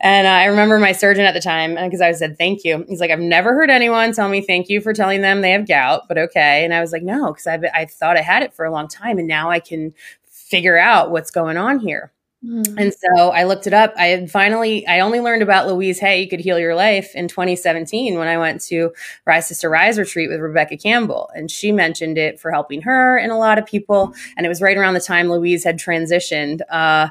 And I remember my surgeon at the time, because I said, thank you. He's like, I've never heard anyone tell me thank you for telling them they have gout, but okay. And I was like, no, because I, I thought I had it for a long time. And now I can figure out what's going on here. Mm-hmm. And so I looked it up. I had finally, I only learned about Louise Hay, You Could Heal Your Life in 2017 when I went to Rise Sister Rise retreat with Rebecca Campbell. And she mentioned it for helping her and a lot of people. And it was right around the time Louise had transitioned. Uh,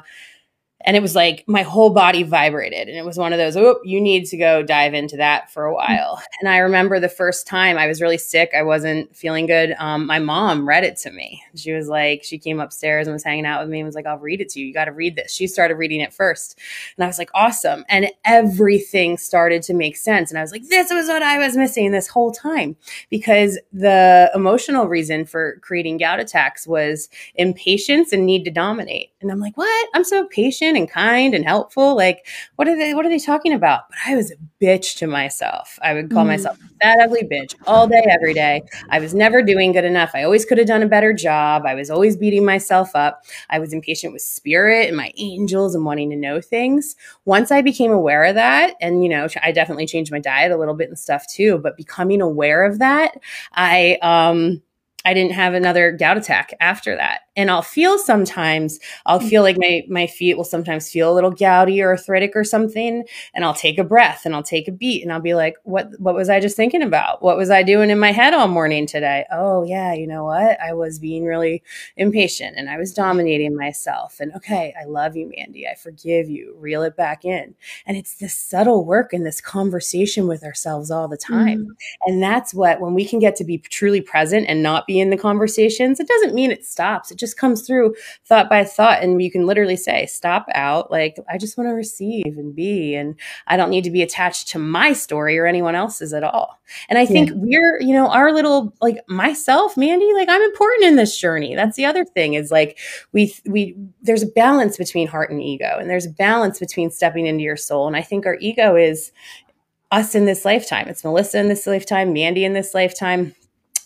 and it was like my whole body vibrated and it was one of those oh you need to go dive into that for a mm. while. And i remember the first time i was really sick i wasn't feeling good um, my mom read it to me. She was like she came upstairs and was hanging out with me and was like i'll read it to you. You got to read this. She started reading it first and i was like awesome. And everything started to make sense and i was like this was what i was missing this whole time. Because the emotional reason for creating gout attacks was impatience and need to dominate. And i'm like what? I'm so patient and kind and helpful. Like, what are they, what are they talking about? But I was a bitch to myself. I would call mm. myself that ugly bitch all day, every day. I was never doing good enough. I always could have done a better job. I was always beating myself up. I was impatient with spirit and my angels and wanting to know things. Once I became aware of that, and you know, I definitely changed my diet a little bit and stuff too, but becoming aware of that, I, um, I didn't have another gout attack after that. And I'll feel sometimes I'll feel like my my feet will sometimes feel a little gouty or arthritic or something and I'll take a breath and I'll take a beat and I'll be like what what was I just thinking about? What was I doing in my head all morning today? Oh yeah you know what? I was being really impatient and I was dominating myself and okay I love you Mandy. I forgive you. Reel it back in. And it's this subtle work and this conversation with ourselves all the time. Mm. and that's what when we can get to be truly present and not be in the conversations it doesn't mean it stops it just just comes through thought by thought. And you can literally say, stop out. Like, I just want to receive and be. And I don't need to be attached to my story or anyone else's at all. And I think yeah. we're, you know, our little, like myself, Mandy, like I'm important in this journey. That's the other thing is like we, we, there's a balance between heart and ego and there's a balance between stepping into your soul. And I think our ego is, us in this lifetime. It's Melissa in this lifetime, Mandy in this lifetime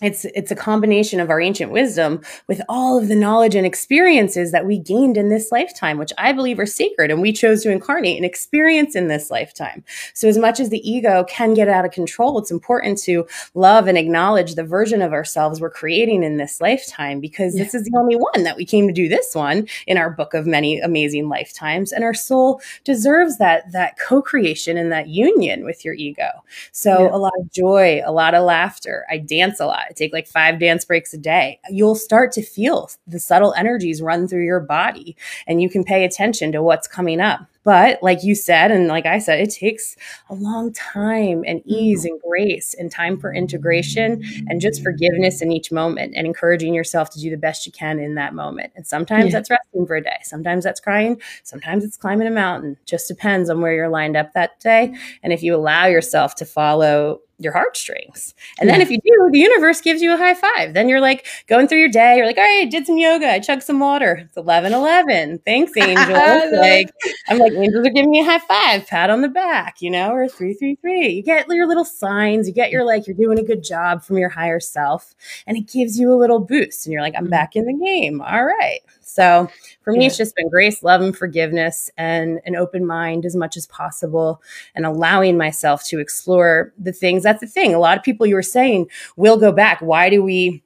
it's it's a combination of our ancient wisdom with all of the knowledge and experiences that we gained in this lifetime which i believe are sacred and we chose to incarnate and experience in this lifetime so as much as the ego can get out of control it's important to love and acknowledge the version of ourselves we're creating in this lifetime because yeah. this is the only one that we came to do this one in our book of many amazing lifetimes and our soul deserves that that co-creation and that union with your ego so yeah. a lot of joy a lot of laughter i dance a lot take like five dance breaks a day. You'll start to feel the subtle energies run through your body and you can pay attention to what's coming up. But like you said, and like I said, it takes a long time and ease and grace and time for integration and just forgiveness in each moment and encouraging yourself to do the best you can in that moment. And sometimes yeah. that's resting for a day. Sometimes that's crying. Sometimes it's climbing a mountain. Just depends on where you're lined up that day. And if you allow yourself to follow your heartstrings. And yeah. then if you do, the universe gives you a high five. Then you're like going through your day. You're like, all right, I did some yoga. I chugged some water. It's 11 11. Thanks, angels. like, I'm like, angels are giving me a high five, pat on the back, you know, or 333. You get your little signs. You get your like, you're doing a good job from your higher self. And it gives you a little boost. And you're like, I'm mm-hmm. back in the game. All right. So for me, yeah. it's just been grace, love, and forgiveness, and an open mind as much as possible, and allowing myself to explore the things. That's the thing. A lot of people you were saying will go back. Why do we?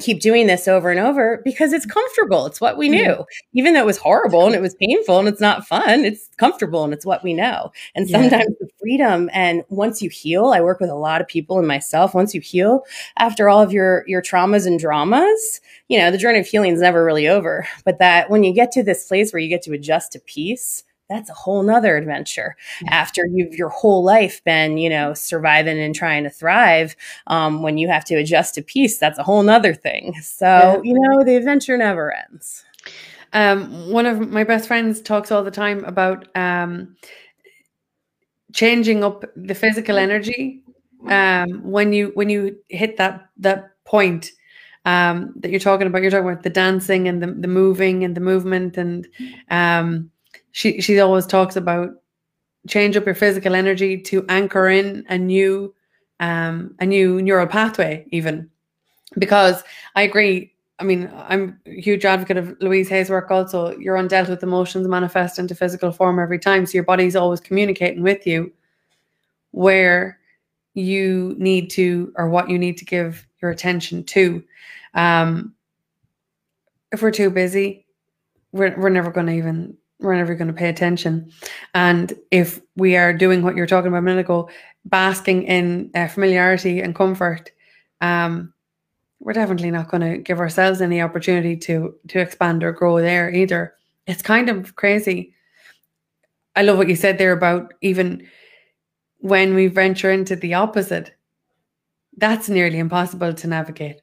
keep doing this over and over because it's comfortable. It's what we knew. Even though it was horrible and it was painful and it's not fun, it's comfortable and it's what we know. And sometimes yeah. Freedom and once you heal, I work with a lot of people and myself, once you heal after all of your your traumas and dramas, you know, the journey of healing is never really over. But that when you get to this place where you get to adjust to peace, that's a whole nother adventure after you've your whole life been you know surviving and trying to thrive um, when you have to adjust to peace that's a whole nother thing so yeah. you know the adventure never ends um, one of my best friends talks all the time about um, changing up the physical energy um, when you when you hit that that point um, that you're talking about you're talking about the dancing and the, the moving and the movement and um, she she always talks about change up your physical energy to anchor in a new um a new neural pathway even. Because i agree i mean i'm a huge advocate of louise hay's work also your undealt with emotions manifest into physical form every time so your body's always communicating with you where you need to or what you need to give your attention to um if we're too busy we're, we're never going to even we're never going to pay attention. And if we are doing what you're talking about a minute ago, basking in uh, familiarity and comfort, um, we're definitely not going to give ourselves any opportunity to to expand or grow there either. It's kind of crazy. I love what you said there about even when we venture into the opposite. That's nearly impossible to navigate.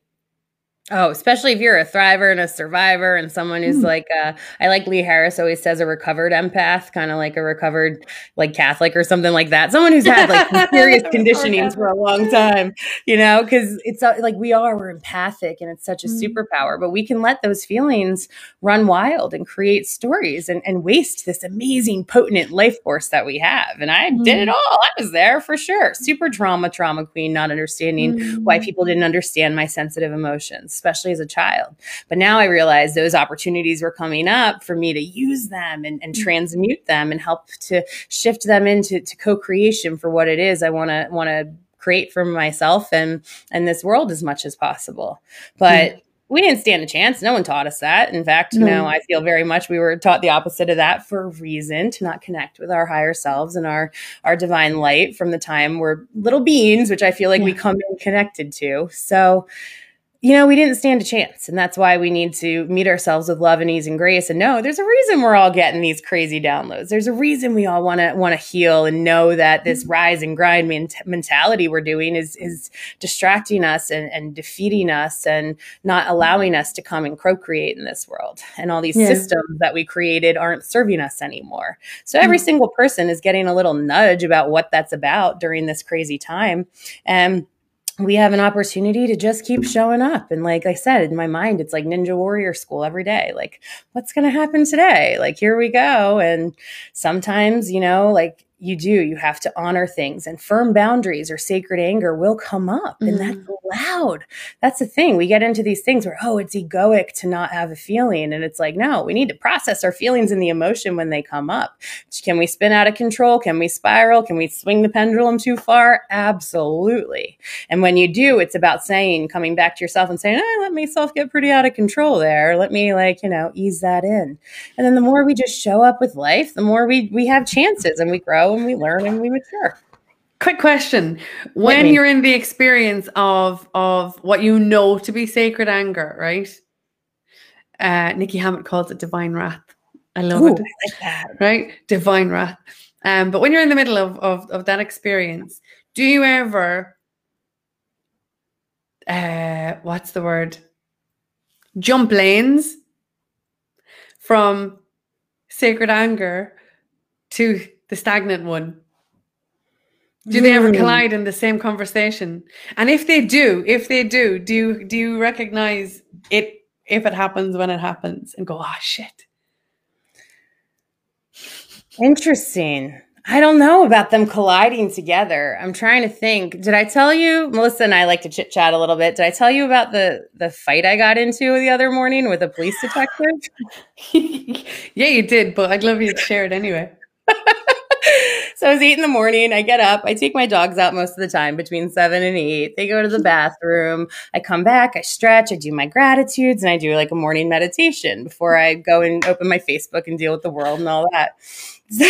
Oh, especially if you're a thriver and a survivor and someone who's mm. like, uh, I like Lee Harris always says a recovered empath, kind of like a recovered like Catholic or something like that. Someone who's had like serious conditionings for a long time, you know, because it's uh, like we are, we're empathic and it's such a mm. superpower, but we can let those feelings run wild and create stories and, and waste this amazing, potent life force that we have. And I mm. did it mm. all. I was there for sure. Super trauma, trauma queen, not understanding why mm. people didn't understand my sensitive emotions especially as a child. But now I realize those opportunities were coming up for me to use them and, and mm. transmute them and help to shift them into co-creation for what it is I want to want to create for myself and and this world as much as possible. But mm we didn't stand a chance. No one taught us that. In fact, no. you know, I feel very much we were taught the opposite of that for a reason to not connect with our higher selves and our our divine light from the time we're little beings, which I feel like yeah. we come in connected to. So you know, we didn't stand a chance. And that's why we need to meet ourselves with love and ease and grace. And no, there's a reason we're all getting these crazy downloads. There's a reason we all want to want to heal and know that this mm-hmm. rise and grind mentality we're doing is is distracting us and, and defeating us and not allowing us to come and procreate in this world. And all these yeah. systems that we created aren't serving us anymore. So every mm-hmm. single person is getting a little nudge about what that's about during this crazy time. And we have an opportunity to just keep showing up. And like I said, in my mind, it's like Ninja Warrior school every day. Like, what's going to happen today? Like, here we go. And sometimes, you know, like you do. You have to honor things, and firm boundaries or sacred anger will come up, mm-hmm. and that's mm-hmm. loud. That's the thing. We get into these things where, oh, it's egoic to not have a feeling. And it's like, no, we need to process our feelings and the emotion when they come up. Can we spin out of control? Can we spiral? Can we swing the pendulum too far? Absolutely. And when you do, it's about saying, coming back to yourself and saying, I let myself get pretty out of control there. Let me, like, you know, ease that in. And then the more we just show up with life, the more we, we have chances and we grow and we learn and we mature. Quick question: When you're in the experience of of what you know to be sacred anger, right? Uh, Nikki Hammett calls it divine wrath. I love Ooh, it. I like that. Right, divine wrath. Um, but when you're in the middle of, of of that experience, do you ever, uh, what's the word? Jump lanes from sacred anger to the stagnant one? Do they ever hmm. collide in the same conversation? And if they do, if they do, do you do you recognize it if it happens when it happens and go, oh shit? Interesting. I don't know about them colliding together. I'm trying to think. Did I tell you, Melissa and I like to chit chat a little bit. Did I tell you about the the fight I got into the other morning with a police detective? yeah, you did, but I'd love you to share it anyway. So I was eight in the morning. I get up. I take my dogs out most of the time between seven and eight. They go to the bathroom. I come back. I stretch. I do my gratitudes and I do like a morning meditation before I go and open my Facebook and deal with the world and all that. So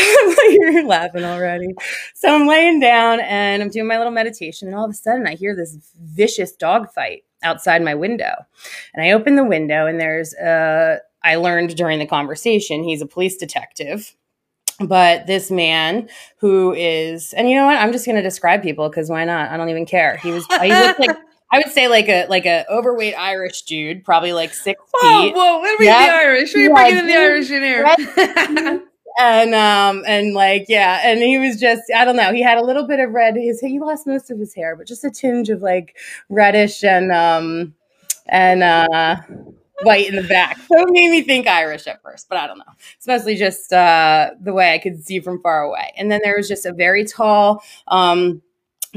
you're laughing already. So I'm laying down and I'm doing my little meditation, and all of a sudden I hear this vicious dog fight outside my window. And I open the window, and there's a. I learned during the conversation he's a police detective but this man who is and you know what i'm just going to describe people because why not i don't even care he was he looked like I would say like a like a overweight Irish dude, probably like six whoa, feet. Whoa, what are yep. the Irish? We're yeah, bringing in the Irish in here. and um and like yeah, and he was just I don't know. He had a little bit of red. His he lost most of his hair, but just a tinge of like reddish and um and uh white in the back. So it made me think Irish at first, but I don't know. It's mostly just uh, the way I could see from far away. And then there was just a very tall, um,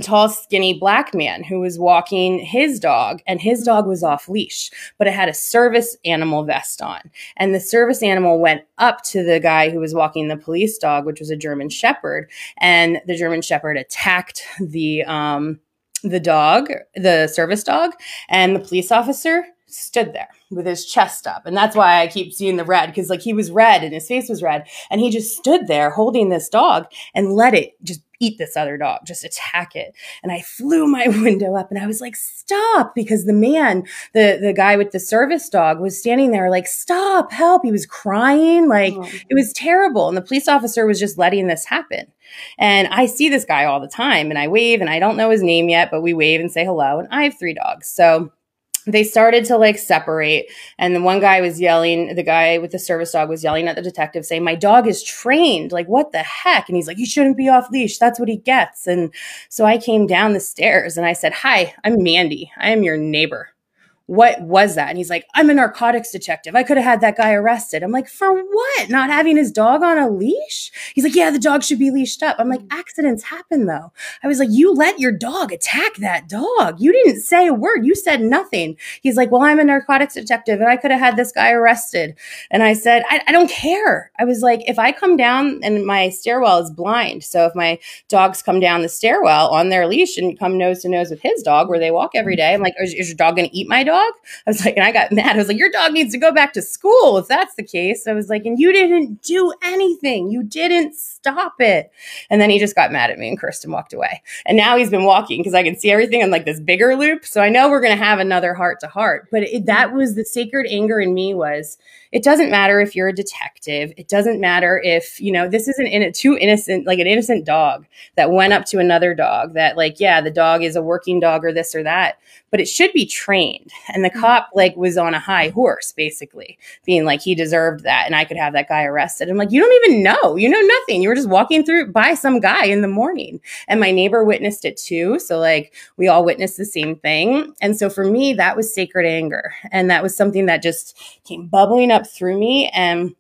tall, skinny black man who was walking his dog, and his dog was off leash, but it had a service animal vest on. And the service animal went up to the guy who was walking the police dog, which was a German Shepherd, and the German Shepherd attacked the um, the dog, the service dog, and the police officer stood there with his chest up. And that's why I keep seeing the red because like he was red and his face was red. And he just stood there holding this dog and let it just eat this other dog, just attack it. And I flew my window up and I was like, stop, because the man, the, the guy with the service dog was standing there like, stop, help. He was crying. Like oh. it was terrible. And the police officer was just letting this happen. And I see this guy all the time and I wave and I don't know his name yet, but we wave and say hello. And I have three dogs. So they started to like separate and the one guy was yelling the guy with the service dog was yelling at the detective saying my dog is trained. Like what the heck? And he's like you shouldn't be off leash. That's what he gets. And so i came down the stairs and i said hi i'm mandy. I am your neighbor what was that? And he's like, I'm a narcotics detective. I could have had that guy arrested. I'm like, for what? Not having his dog on a leash? He's like, yeah, the dog should be leashed up. I'm like, mm. accidents happen though. I was like, you let your dog attack that dog. You didn't say a word. You said nothing. He's like, well, I'm a narcotics detective and I could have had this guy arrested. And I said, I, I don't care. I was like, if I come down and my stairwell is blind. So if my dogs come down the stairwell on their leash and come nose to nose with his dog where they walk every mm. day, I'm like, is, is your dog going to eat my dog? Dog? I was like, and I got mad. I was like, your dog needs to go back to school if that's the case. I was like, and you didn't do anything. You didn't stop it. And then he just got mad at me and cursed and walked away. And now he's been walking because I can see everything in like this bigger loop. So I know we're going to have another heart to heart. But it, that was the sacred anger in me was it doesn't matter if you're a detective. It doesn't matter if, you know, this isn't in a too innocent, like an innocent dog that went up to another dog that like, yeah, the dog is a working dog or this or that, but it should be trained. And the mm-hmm. cop like was on a high horse, basically being like, he deserved that. And I could have that guy arrested. I'm like, you don't even know, you know nothing. You were just walking through by some guy in the morning. And my neighbor witnessed it too. So like we all witnessed the same thing. And so for me, that was sacred anger. And that was something that just came bubbling up through me. And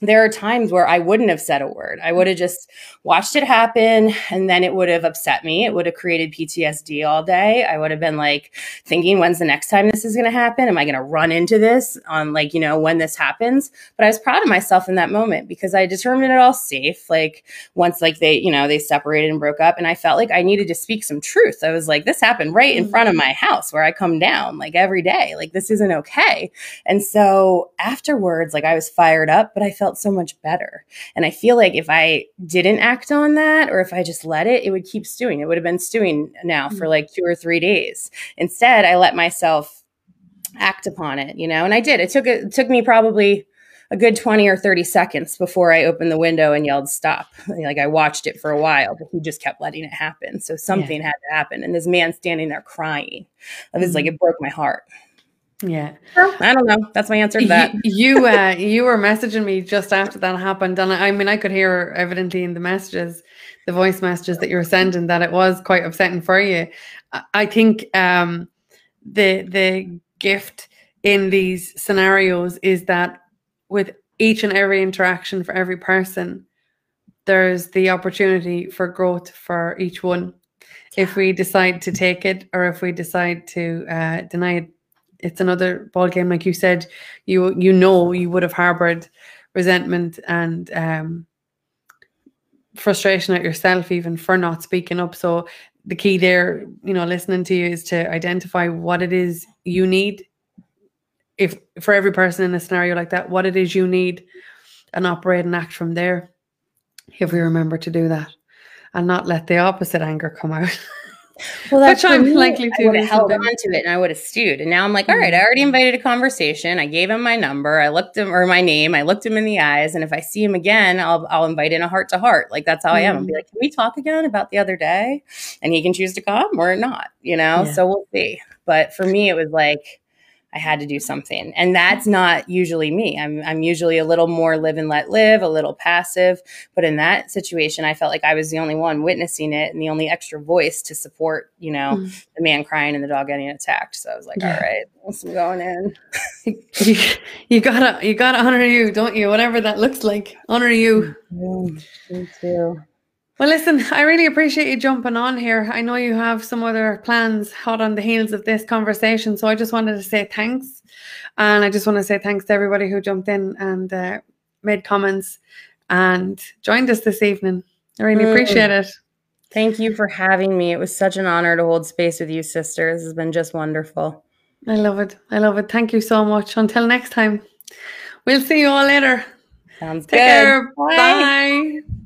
there are times where I wouldn't have said a word. I would have just watched it happen and then it would have upset me. It would have created PTSD all day. I would have been like thinking, when's the next time this is going to happen? Am I going to run into this on like, you know, when this happens? But I was proud of myself in that moment because I determined it all safe. Like once like they, you know, they separated and broke up and I felt like I needed to speak some truth. I was like, this happened right in front of mm-hmm. my house where I come down like every day. Like this isn't okay. And so afterwards, like I was fired up, but I felt felt so much better. And I feel like if I didn't act on that or if I just let it, it would keep stewing. It would have been stewing now for mm. like two or three days. Instead, I let myself act upon it, you know, and I did. It took it took me probably a good 20 or 30 seconds before I opened the window and yelled stop. Like I watched it for a while, but he just kept letting it happen. So something yeah. had to happen. And this man standing there crying. I was mm-hmm. like it broke my heart. Yeah. I don't know. That's my answer to that. You uh, you were messaging me just after that happened. And I, I mean I could hear evidently in the messages, the voice messages that you were sending that it was quite upsetting for you. I think um, the the gift in these scenarios is that with each and every interaction for every person, there's the opportunity for growth for each one. If we decide to take it or if we decide to uh, deny it it's another ball game. Like you said, you you know you would have harbored resentment and um, frustration at yourself even for not speaking up. So the key there, you know, listening to you is to identify what it is you need. If for every person in a scenario like that, what it is you need, and operate and act from there. If we remember to do that, and not let the opposite anger come out. Well, that's Which I'm me, likely to. I would have held on to it and I would have stewed. And now I'm like, all right, I already mm-hmm. invited a conversation. I gave him my number. I looked him or my name. I looked him in the eyes. And if I see him again, I'll I'll invite in a heart to heart. Like that's how. I am. I'll be mm-hmm. like, can we talk again about the other day? And he can choose to come or not, you know? Yeah. So we'll see. But for me, it was like I had to do something. And that's not usually me. I'm, I'm usually a little more live and let live, a little passive. But in that situation, I felt like I was the only one witnessing it and the only extra voice to support, you know, mm. the man crying and the dog getting attacked. So I was like, yeah. all right, I'm going in. you, you, gotta, you gotta honor you, don't you? Whatever that looks like, honor you. Mm, me too. Well, listen, I really appreciate you jumping on here. I know you have some other plans hot on the heels of this conversation. So I just wanted to say thanks. And I just want to say thanks to everybody who jumped in and uh, made comments and joined us this evening. I really mm. appreciate it. Thank you for having me. It was such an honor to hold space with you, sister. This has been just wonderful. I love it. I love it. Thank you so much. Until next time, we'll see you all later. Sounds Take good. care. Bye. Bye.